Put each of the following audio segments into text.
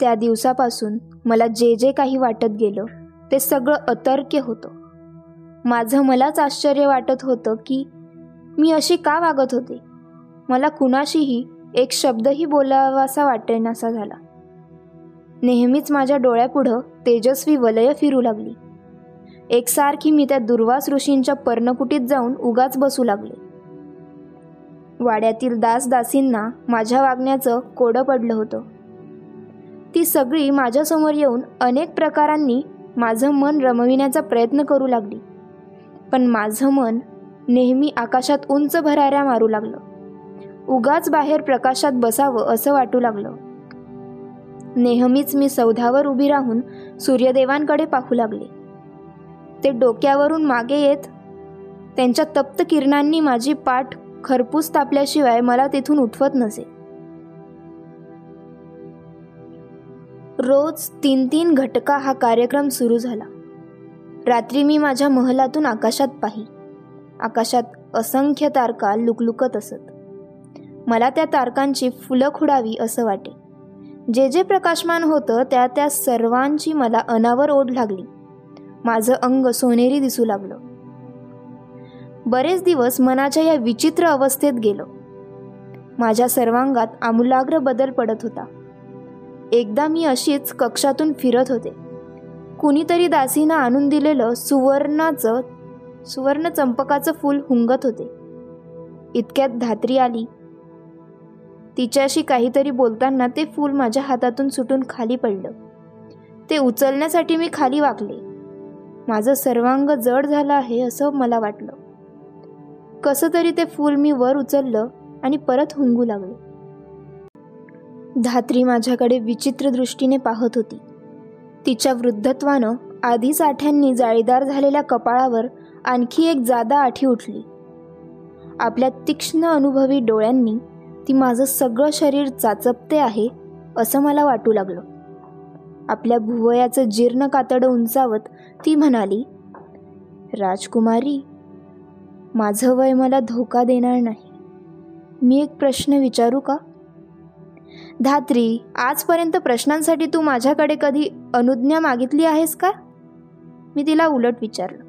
त्या दिवसापासून मला जे जे काही वाटत गेलं ते सगळं अतर्क्य होतं. माझं मलाच आश्चर्य वाटत होतं की मी अशी का वागत होते? मला कुणाशीही एक शब्दही बोलावासा वाटेनासा झाला. नेहमीच माझ्या डोळ्यापुढं तेजस्वी वलय फिरू लागली. एकसारखी मी त्या दुर्वास ऋषींच्या पर्णकुटीत जाऊन उगाच बसू लागले. वाड्यातील दास दासींना माझ्या वागण्याचं कोडं पडलं होतं. ती सगळी माझ्यासमोर येऊन अनेक प्रकारांनी माझं मन रमविण्याचा प्रयत्न करू लागली. पण माझं मन नेहमी आकाशात उंच भराऱ्या मारू लागलं. उगाच बाहेर प्रकाशात बसावं असं वाटू लागलं. नेहमीच मी सौधावर उभी राहून सूर्यदेवांकडे पाहू लागले. ते डोक्यावरून मागे येत त्यांच्या तप्त किरणांनी माझी पाठ खरपूस तापल्याशिवाय मला तिथून उठवत नसे. रोज तीन तीन घटका हा कार्यक्रम सुरू झाला. रात्री मी माझ्या महलातून आकाशात पाही. आकाशात असंख्य तारका लुकलुकत असत. मला त्या तारकांची फुलं खुडावी असं वाटे. जे जे प्रकाशमान होतं त्या त्या सर्वांची मला अनावर ओढ लागली. माझं अंग सोनेरी दिसू लागलं. बरेच दिवस मनाच्या या विचित्र अवस्थेत गेलो. माझ्या सर्वांगात आमूलाग्र बदल पडत होता. एकदा मी अशीच कक्षातून फिरत होते. कुणीतरी दासीनं आणून दिलेलं सुवर्णाचं सुवर्ण चंपकाचं फूल हुंगत होते. इतक्यात धात्री आली. तिच्याशी काहीतरी बोलताना ते फूल माझ्या हातातून सुटून खाली पडलं. ते उचलण्यासाठी मी खाली वाकले. माझं सर्वांग जड झालं आहे असं मला वाटलं. कसं तरी ते फूल मी वर उचललं आणि परत हुंगू लागले. धात्री माझ्याकडे विचित्र दृष्टीने पाहत होती. तिच्या वृद्धत्वानं आधीच आठ्यांनी जाळीदार झालेल्या कपाळावर आणखी एक जादा आठी उठली. आपल्या तीक्ष्ण अनुभवी डोळ्यांनी ती माझं सगळं शरीर चाचपते आहे असं मला वाटू लागलं. आपल्या भुवयाचं जीर्ण कातडं उंचावत ती म्हणाली राजकुमारी माझं वय मला धोका देणार नाही. मी एक प्रश्न विचारू का? धात्री आजपर्यंत प्रश्नांसाठी तू माझ्याकडे कधी अनुज्ञा मागितली आहेस का? मी तिला उलट विचारलं.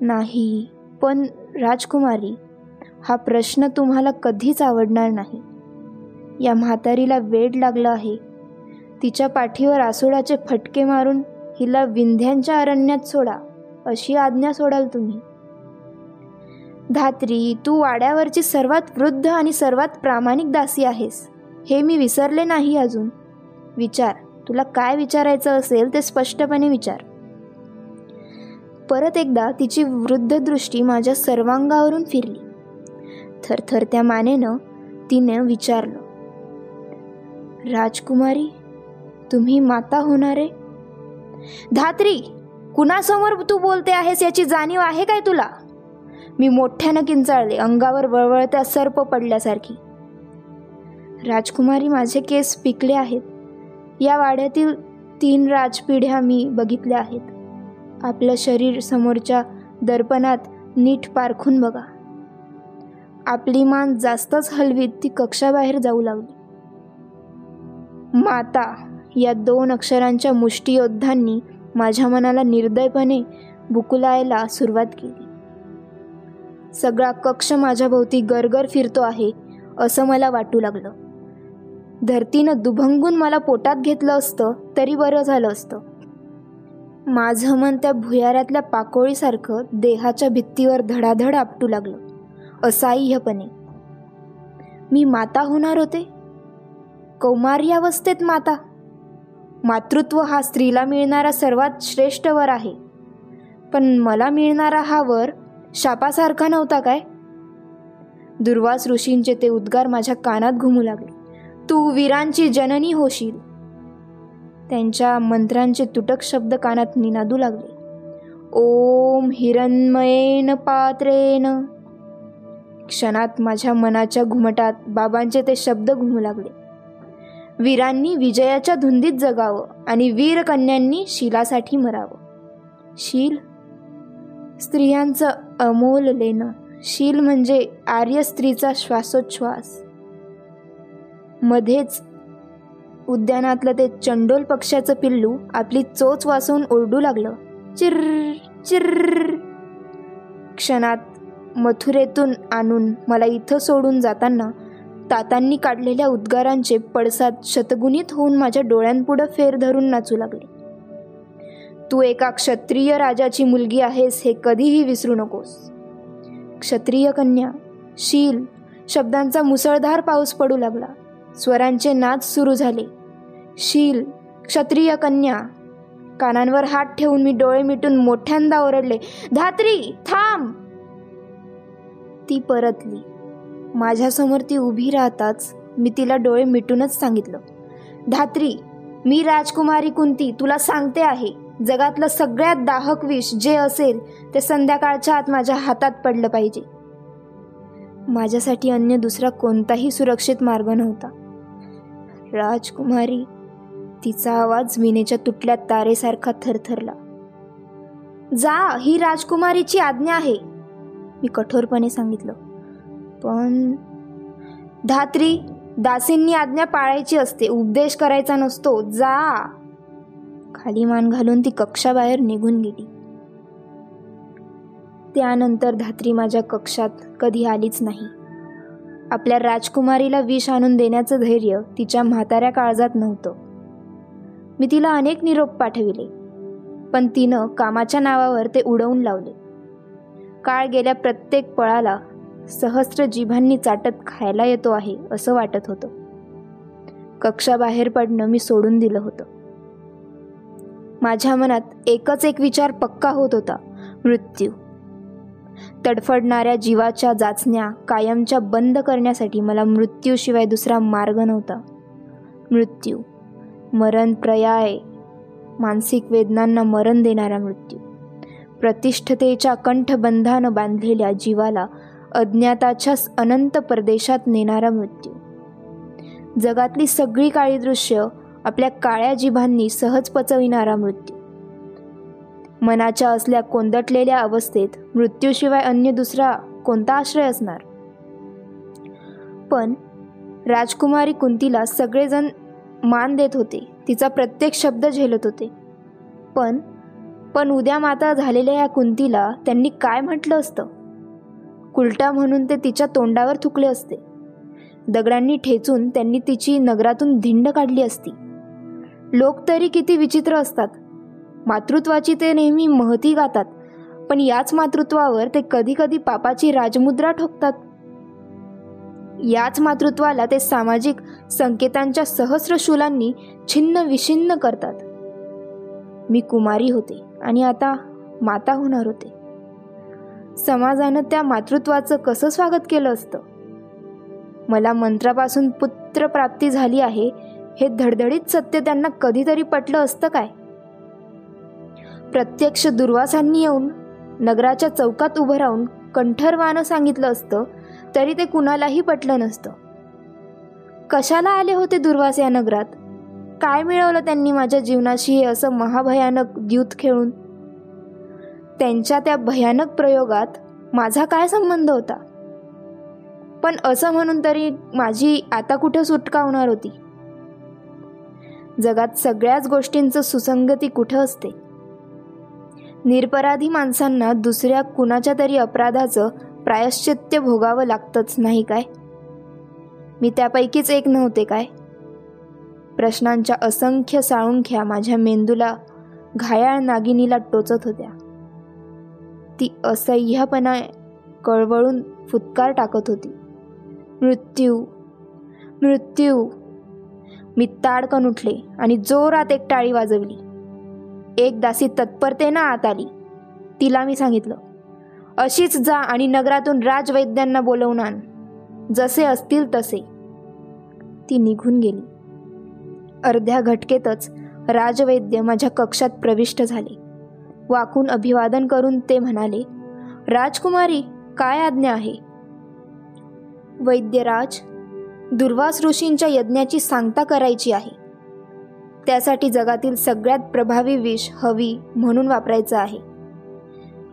नाही पण राजकुमारी हा प्रश्न तुम्हाला कधीच आवडणार नाही. या म्हातारीला वेड लागलं आहे. तिच्या पाठीवर आसोडाचे फटके मारून हिला विंध्यांच्या अरण्यात सोडा अशी आज्ञा सोडाल तुम्ही. धात्री तू वाड्यावरची सर्वात वृद्ध आणि सर्वात प्रामाणिक दासी आहेस. हे मी विसरले नाही अजून. विचार तुला काय विचारायचं असेल ते स्पष्टपणे विचार. परत एकदा तिची वृद्ध दृष्टी माझ्या सर्वांगावरून फिरली. थरथर त्या मानेनं तिने विचारलं राजकुमारी तुम्ही माता होणारे? धात्री कुणासमोर तू बोलते आहेस याची जाणीव आहे काय तुला मी मोठ्यानं किंचाळले अंगावर वळवळत्या सर्प पडल्यासारखी. राजकुमारी माझे केस पिकले आहेत. या वाड्यातील तीन राजपिढ्या मी बघितल्या आहेत. आपलं शरीर समोरच्या दर्पणात नीट पारखून बघा. आपली मान जास्तच हलवीत ती कक्षाबाहेर जाऊ लागली. माता या दोन अक्षरांच्या मुष्टियोद्धांनी माझ्या मनाला निर्दयपणे बुकुलायला सुरुवात केली. सगळा कक्ष माझ्याभोवती गरगर फिरतो आहे असं मला वाटू लागलं. धरतीनं दुभंगून मला पोटात घेतलं असतं तरी बरं झालं असतं. माझं मन त्या भुयारातल्या पाकोळीसारखं देहाच्या भित्तीवर धडाधड आपटू लागलं असाह्यपणे. मी माता होणार होते? कौमार्यावस्थेत माता? मातृत्व हा स्त्रीला मिळणारा सर्वात श्रेष्ठ वर आहे. पण मला मिळणारा हा वर शापासारखा नव्हता काय? दुर्वास ऋषींचे ते उद्गार माझ्या कानात घुमू लागले. तू वीरांची जननी होशील. त्यांच्या मंत्रांचे तुटक शब्द कानात निनादू लागले. ओम हिरणमयेन पात्रेन. क्षणात माझ्या मनाच्या घुमटात बाबांचे ते शब्द घुमू लागले. वीरांनी विजयाच्या धुंदीत जगावं आणि वीरकन्यांनी शिलासाठी मरावं. शील? स्त्रियांचं अमोल लेणं. शील म्हणजे आर्य स्त्रीचा श्वासोच्छ्वास. मध्येच उद्यानातलं ते चंडोल पक्ष्याचं पिल्लू आपली चोच वासून ओरडू लागलं. चिर चिर क्षणात मथुरेतून आणून मला इथं सोडून जाताना तातांनी काढलेल्या उद्गारांचे पडसाद शतगुणित होऊन माझ्या डोळ्यांपुढं फेर धरून नाचू लागले. तू एका क्षत्रिय राजाची मुलगी आहेस हे कधीही विसरू नकोस. क्षत्रिय कन्या शील शब्दांचा मुसळधार पाऊस पडू लागला. स्वरांचे नाच सुरू झाले. शील क्षत्रिय कन्या कानांवर हात ठेवून मी डोळे मिटून मोठ्यांदा ओरडले धात्री थांब. ती परतली. माझ्यासमोर ती उभी राहताच मी तिला डोळे मिटूनच सांगितलं धात्री मी राजकुमारी कुंती तुला सांगते आहे जगातलं सगळ्यात दाहक विष जे असेल ते संध्याकाळच्या आत माझ्या हातात पडलं पाहिजे. माझ्यासाठी अन्य दुसरा कोणताही सुरक्षित मार्ग नव्हता. राजकुमारी तिचा आवाज विनेच्या तुटल्या तारेसारखा थरथरला. जा ही राजकुमारीची आज्ञा आहे मी कठोरपणे सांगितलं. पण धात्री दासींनी आज्ञा पाळायची असते उपदेश करायचा नसतो जा. खाली मान घालून ती कक्षाबाहेर निघून गेली. त्यानंतर धात्री माझ्या कक्षात कधी आलीच नाही. आपल्या राजकुमारीला विष आणून देण्याचं धैर्य तिच्या म्हाताऱ्या काळजात नव्हतं. मी तिला अनेक निरोप पाठविले पण तिनं कामाच्या नावावर ते उडवून लावले. काळ गेल्या प्रत्येक पळाला सहस्र जिभांनी चाटत खायला येतो आहे असं वाटत होतं. कक्षाबाहेर पडणं मी सोडून दिलं होतं. माझ्या मनात एकच एक विचार पक्का होत होता मृत्यू. तडफडणाऱ्या जीवाच्या जाचण्या कायमच्या बंद करण्यासाठी मला मृत्यूशिवाय दुसरा मार्ग नव्हता. मृत्यू. मरण प्रयाय. मानसिक वेदनांना मरण देणारा मृत्यू. प्रतिष्ठतेच्या कंठबंधानं बांधलेल्या जीवाला अज्ञाताच्या अनंत परदेशात नेणारा मृत्यू. जगातली सगळी काळी दृश्य आपल्या काळ्या जिभांनी सहज पचविणारा मृत्यू. मनाच्या असल्या कोंदटलेल्या अवस्थेत मृत्यूशिवाय अन्य दुसरा कोणता आश्रय असणार? पण राजकुमारी कुंतीला सगळेजण मान देत होते. तिचा प्रत्येक शब्द झेलत होते. पण पण उद्या माता झालेल्या या कुंतीला त्यांनी काय म्हटलं असतं? कुलटा म्हणून ते तिच्या तोंडावर थुकले असते. दगडांनी ठेचून त्यांनी तिची नगरातून धिंड काढली असती. लोक तरी किती विचित्र असतात. मातृत्वाची ते नेहमी महती गातात पण याच मातृत्वावर ते कधी कधी पापाची राजमुद्रा ठोकतात. याच मातृत्वाला ते सामाजिक संकेतांच्या सहस्र शुलांनी छिन्न विछिन्न करतात. मी कुमारी होते आणि आता माता होणार होते. समाजानं त्या मातृत्वाचं कसं स्वागत केलं असतं? मला मंत्रापासून पुत्र प्राप्ती झाली आहे हे धडधडीत सत्य त्यांना कधीतरी पटलं असतं काय? प्रत्यक्ष दुर्वासांनी येऊन नगराच्या चौकात उभं राहून कंठरवानं सांगितलं असतं तरी ते कुणालाही पटलं नसतं. कशाला आले होते दुर्वास या नगरात? काय मिळवलं त्यांनी माझ्या जीवनाशी हे असं महाभयानक द्यूत खेळून? त्यांच्या त्या भयानक प्रयोगात माझा काय संबंध होता? पण असं म्हणून तरी माझी आता कुठे सुटका होणार होती? जगात सगळ्याच गोष्टींचं सुसंगती कुठं असते? निरपराधी माणसांना दुसऱ्या कुणाच्या तरी अपराधाचं प्रायश्चित्य भोगावं लागतंच नाही काय? मी त्यापैकीच एक नव्हते काय? प्रश्नांच्या असंख्य साळुंख्या माझ्या मेंदूला घायाळ नागिनीला टोचत होत्या. ती असह्यपणा कळवळून फुतकार टाकत होती. मृत्यू मृत्यू. मी ताडकन उठले आणि जोरात एक टाळी वाजवली. एक दासी तत्परतेनं आत आली. तिला मी सांगितलं अशीच जा आणि नगरातून राजवैद्यांना बोलवून आण. जसे असतील तसे. ती निघून गेली. अर्ध्या घटकेतच राजवैद्य माझ्या कक्षात प्रविष्ट झाले. वाकून अभिवादन करून ते म्हणाले राजकुमारी काय आज्ञा आहे? वैद्यराज दुर्वास ऋषींच्या यज्ञाची सांगता करायची आहे. त्यासाठी जगातील सगळ्यात प्रभावी विष हवी म्हणून वापरायचं आहे.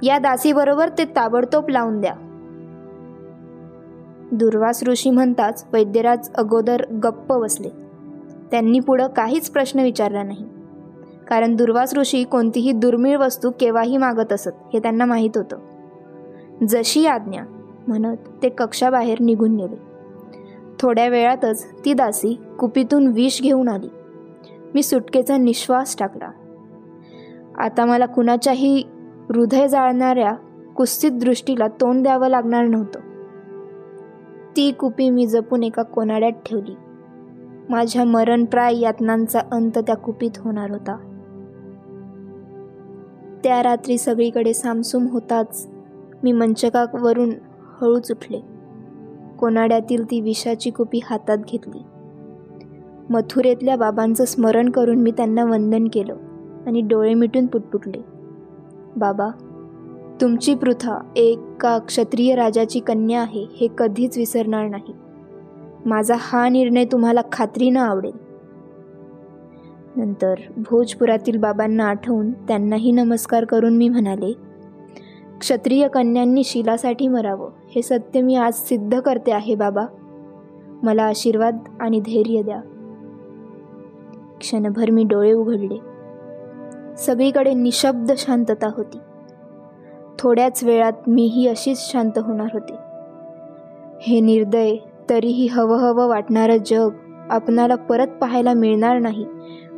या दासीबरोबर ते ताबडतोब लावून द्या. दुर्वास ऋषी म्हणताच वैद्यराज अगोदर गप्प बसले. त्यांनी पुढं काहीच प्रश्न विचारला नाही. कारण दुर्वास ऋषी कोणतीही दुर्मिळ वस्तू केव्हाही मागत असत हे त्यांना माहीत होतं. जशी आज्ञा म्हणत ते कक्षाबाहेर निघून गेले. थोड्या वेळातच ती दासी कुपीतून विष घेऊन आली. मी सुटकेचा निश्वास टाकला. आता मला कुणाच्याही हृदय जाळणाऱ्या कुस्तीत दृष्टीला तोंड द्यावं लागणार नव्हतं. ती कुपी मी जपून एका कोनाड्यात ठेवली. माझ्या मरणप्राय यातनांचा अंत त्या कुपीत होणार होता. त्या रात्री सगळीकडे सामसूम होताच मी मंचकावरून हळूच उठले. कोनाड्यातील ती विषाची कुपी हातात घेतली. मथुरेतल्या बाबांचं स्मरण करून मी त्यांना वंदन केलं आणि डोळे मिटून पुटपुटले. बाबा तुमची पृथा एका क्षत्रिय राजाची कन्या आहे हे कधीच विसरणार नाही. माझा हा निर्णय तुम्हाला खात्रीनं आवडेल. नंतर भोजपुरातील बाबांना आठवून त्यांनाही नमस्कार करून मी म्हणाले क्षत्रिय कन्यांनी शिलासाठी मरावं हे सत्य मी आज सिद्ध करते आहे बाबा. मला आशीर्वाद आणि धैर्य द्या. क्षणभर मी डोळे उघडले. सगळीकडे निशब्द शांतता होती. थोड्याच वेळात मीही अशीच शांत होणार होते. हे निर्दय तरीही हवं हवं वाटणारं जग आपणाला परत पाहायला मिळणार नाही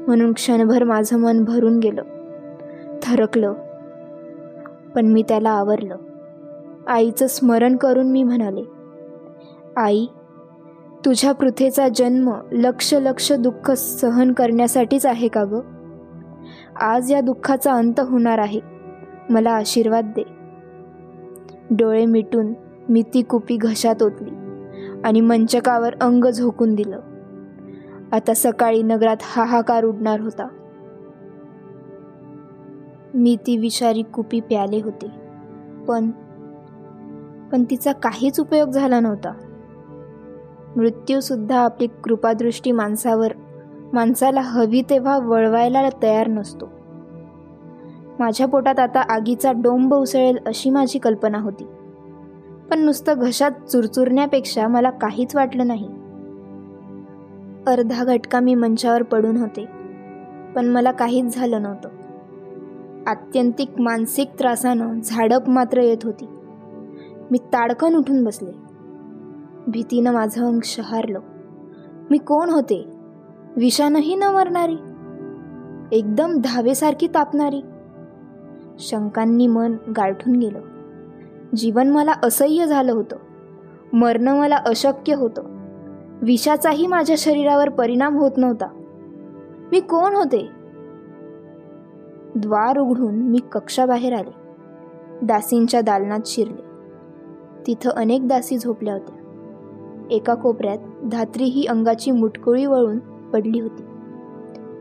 म्हणून क्षणभर माझं मन भरून गेलं. थरकलं. पण मी त्याला आवरलं. आईचं स्मरण करून मी म्हणाले आई तुझ्या पृथेचा जन्म लक्ष लक्ष दुःख सहन करण्यासाठीच आहे का ग? आज या दुःखाचा अंत होणार आहे. मला आशीर्वाद दे. डोळे मिटून मी ती कुपी घशात ओतली आणि मंचकावर अंग झोकून दिलं. आता सकाळी नगरात हाहाकार उडणार होता. मी ती विषारी कुपी प्याले होते. पण पण तिचा काहीच उपयोग झाला नव्हता. मृत्यूसुद्धा आपली कृपादृष्टी माणसावर माणसाला हवी तेव्हा वळवायला तयार नसतो. माझ्या पोटात आता आगीचा डोंब उसळेल अशी माझी कल्पना होती. पण नुसतं घशात चुरचुरण्यापेक्षा मला काहीच वाटलं नाही. अर्धा घटका मी मंचावर पडून होते पण मला काहीच झालं नव्हतं. आत्यंतिक मानसिक त्रासानं झाडप मात्र येत होती. मी ताडकन उठून बसले. भीतीनं माझं अंग शहारलं. मी कोण होते? विषानंही न मरणारी? एकदम धावेसारखी तापणारी? शंकांनी मन गाठून गेलं. जीवन मला असह्य झालं होतं. मरणं मला अशक्य होतं. विषाचाही माझ्या शरीरावर परिणाम होत नव्हता. मी कोण होते? द्वार उघडून मी कक्षाबाहेर आले. दासींच्या दालनात शिरले. तिथं अनेक दासी झोपल्या होत्या. एका कोपऱ्यात धात्री ही अंगाची मुटकुळी वळून पडली होती.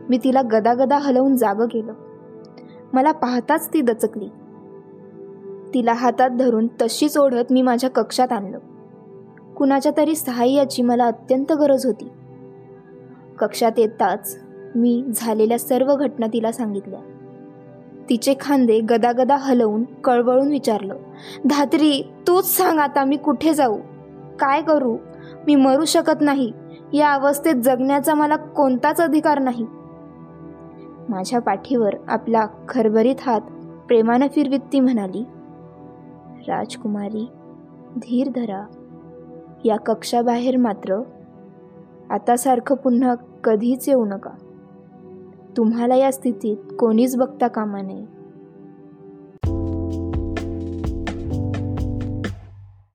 मी तिला गदागदा हलवून जाग केलं. मला पाहताच ती दचकली. तिला हातात धरून तशीच ओढत मी माझ्या कक्षात आणलं. कुणाच्या तरी सहाय्याची मला अत्यंत गरज होती. कक्षात येताच मी झालेल्या सर्व घटना तिला सांगितल्या. तिचे खांदे गदागदा हलवून कळवळून विचारलं धात्री तूच सांग आता मी कुठे जाऊ? काय करू? मी मरू शकत नाही. या अवस्थेत जगण्याचा मला कोणताच अधिकार नाही. माझ्या पाठीवर आपला खरभरीत हात प्रेमानं फिरवीत ती म्हणाली राजकुमारी धीर धरा. या कक्षाबाहेर मात्र आतासारखं पुन्हा कधीच येऊ नका. तुम्हाला या स्थितीत कोणीच बघता कामा नये.